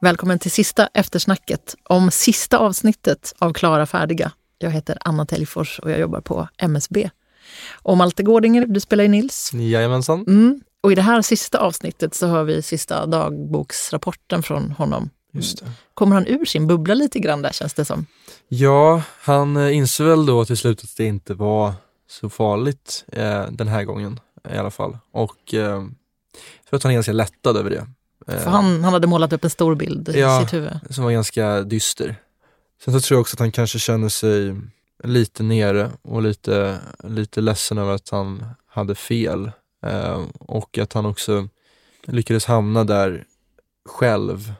Välkommen till sista eftersnacket om sista avsnittet av Klara färdiga. Jag heter Anna Tellfors och jag jobbar på MSB. Och Malte Gårdinger, du spelar ju Nils. Jajamensan. Mm. Och i det här sista avsnittet så hör vi sista dagboksrapporten från honom. Just det. Kommer han ur sin bubbla lite grann där känns det som? Ja, han eh, inser väl då till slut att det inte var så farligt eh, den här gången i alla fall. Och eh, jag tror att han är ganska lättad över det. Eh, För han, han hade målat upp en stor bild i Ja. sitt huvud. Som var ganska dyster. Sen så tror jag också att han kanske känner sig lite nere och lite, lite ledsen över att han hade fel. Eh, och att han också lyckades hamna där själv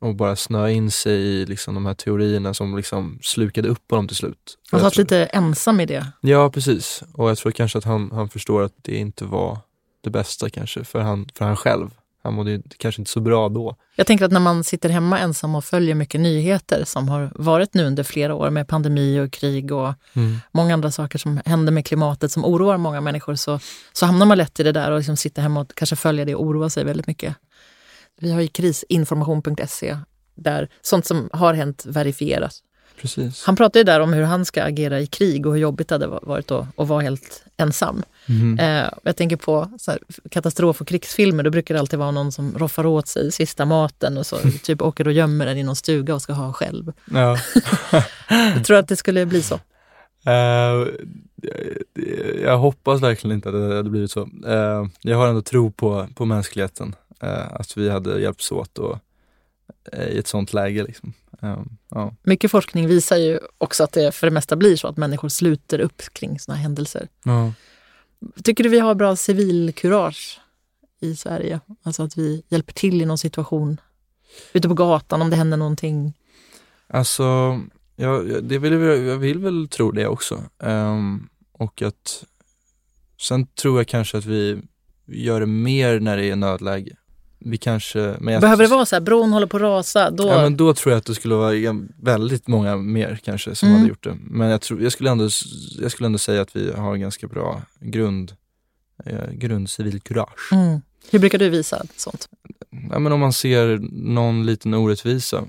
och bara snöa in sig i liksom de här teorierna som liksom slukade upp honom till slut. Han satt tror- lite ensam i det. Ja, precis. Och jag tror kanske att han, han förstår att det inte var det bästa kanske för han, för han själv. Han mådde kanske inte så bra då. Jag tänker att när man sitter hemma ensam och följer mycket nyheter som har varit nu under flera år med pandemi och krig och många andra saker som händer med klimatet som oroar många människor så, så hamnar man lätt i det där och liksom sitter hemma och kanske följer det och oroar sig väldigt mycket. Vi har ju krisinformation.se där sånt som har hänt verifieras. Precis. Han pratar ju där om hur han ska agera i krig och hur jobbigt det hade varit att, att vara helt ensam. Mhm. Eh, jag tänker på här, katastrof och krigsfilmer, då brukar det alltid vara någon som roffar åt sig sista maten och så typ åker och gömmer den i någon stuga och ska ha själv. Ja. Jag tror att det skulle bli så. Eh, jag hoppas verkligen inte att det hade blivit så. Eh, jag har ändå tro på, på mänskligheten. eh, att vi hade hjälpts åt och, i ett sånt läge. Liksom. Ja. Mycket forskning visar ju också att det för det mesta blir så att människor sluter upp kring här händelser. Ja. Tycker du vi har bra civilkurage i Sverige? Alltså att vi hjälper till i någon situation ute på gatan om det händer någonting. Alltså, jag, jag- det vill, jag vill väl tro det också. Ehm, och att sen tror jag kanske att vi gör det mer när det är nödläge. Vi kanske, men Behöver det vara så här, bron håller på att rasa, då... Ja, men då tror jag att det skulle vara väldigt många mer kanske som Mm. hade gjort det. Men jag, tror, jag, skulle ändå, jag skulle ändå säga att vi har en ganska bra grund, eh, grundcivilkurage. mm. Hur brukar du visa sånt? Ja, men om man ser någon liten orättvisa,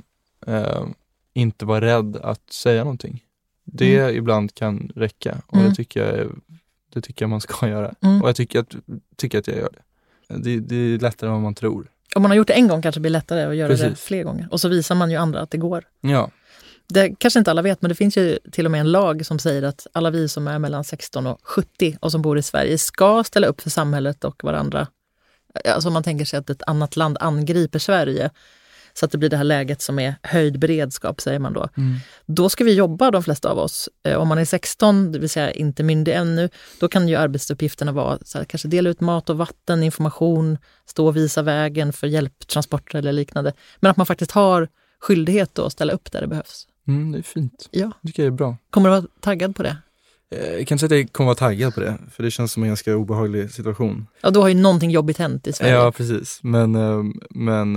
eh, inte vara rädd att säga någonting. Det ibland kan räcka och Mm. det, tycker jag, det tycker jag man ska göra. Mm. Och jag tycker att, tycker att jag gör det. Det. Det är lättare än vad man tror. Om man har gjort det en gång kanske det blir lättare att göra det Precis. fler gånger. Och så visar man ju andra att det går. Ja, Det kanske inte alla vet, men det finns ju till och med en lag som säger att alla vi som är mellan 16 och 70 och som bor i Sverige ska ställa upp för samhället och varandra. Alltså om man tänker sig att ett annat land angriper Sverige så att det blir det här läget som är höjd beredskap, säger man då. Då ska vi jobba, de flesta av oss. Eh, Om man är 16, det vill säga inte myndig ännu, då kan ju arbetsuppgifterna vara så här, kanske dela ut mat och vatten, information, stå och visa vägen för hjälptransporter eller liknande. Men att man faktiskt har skyldighet då att ställa upp där det behövs. mm, det är fint. Ja. Det tycker jag är bra. Kommer du vara taggad på det? Eh, Jag kan inte säga att jag kommer vara taggad på det, för det känns som en ganska obehaglig situation. Ja, då har ju någonting jobbigt hänt i Sverige. Ja, precis. Men, eh, men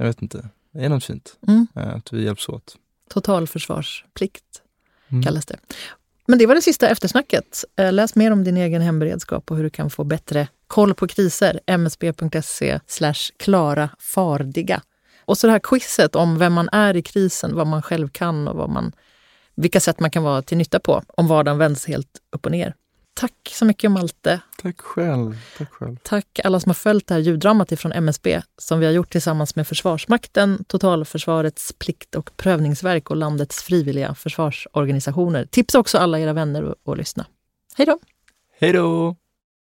jag vet inte. Det är något fint Mm. eh, att vi hjälps åt. Totalförsvarsplikt Mm. kallas det. Men det var det sista eftersnacket. Eh, Läs mer om din egen hemberedskap och hur du kan få bättre koll på kriser. msb.se klara fardiga. Och så det här quizet om vem man är i krisen, vad man själv kan och vad man, vilka sätt man kan vara till nytta på om vardagen vänds helt upp och ner. Tack så mycket Malte. Tack själv. Tack själv. Tack alla som har följt det här ljuddramat ifrån MSB som vi har gjort tillsammans med Försvarsmakten, Totalförsvarets plikt och prövningsverk och landets frivilliga försvarsorganisationer. Tipsa också alla era vänner att- att lyssna. Hej då! Hej då!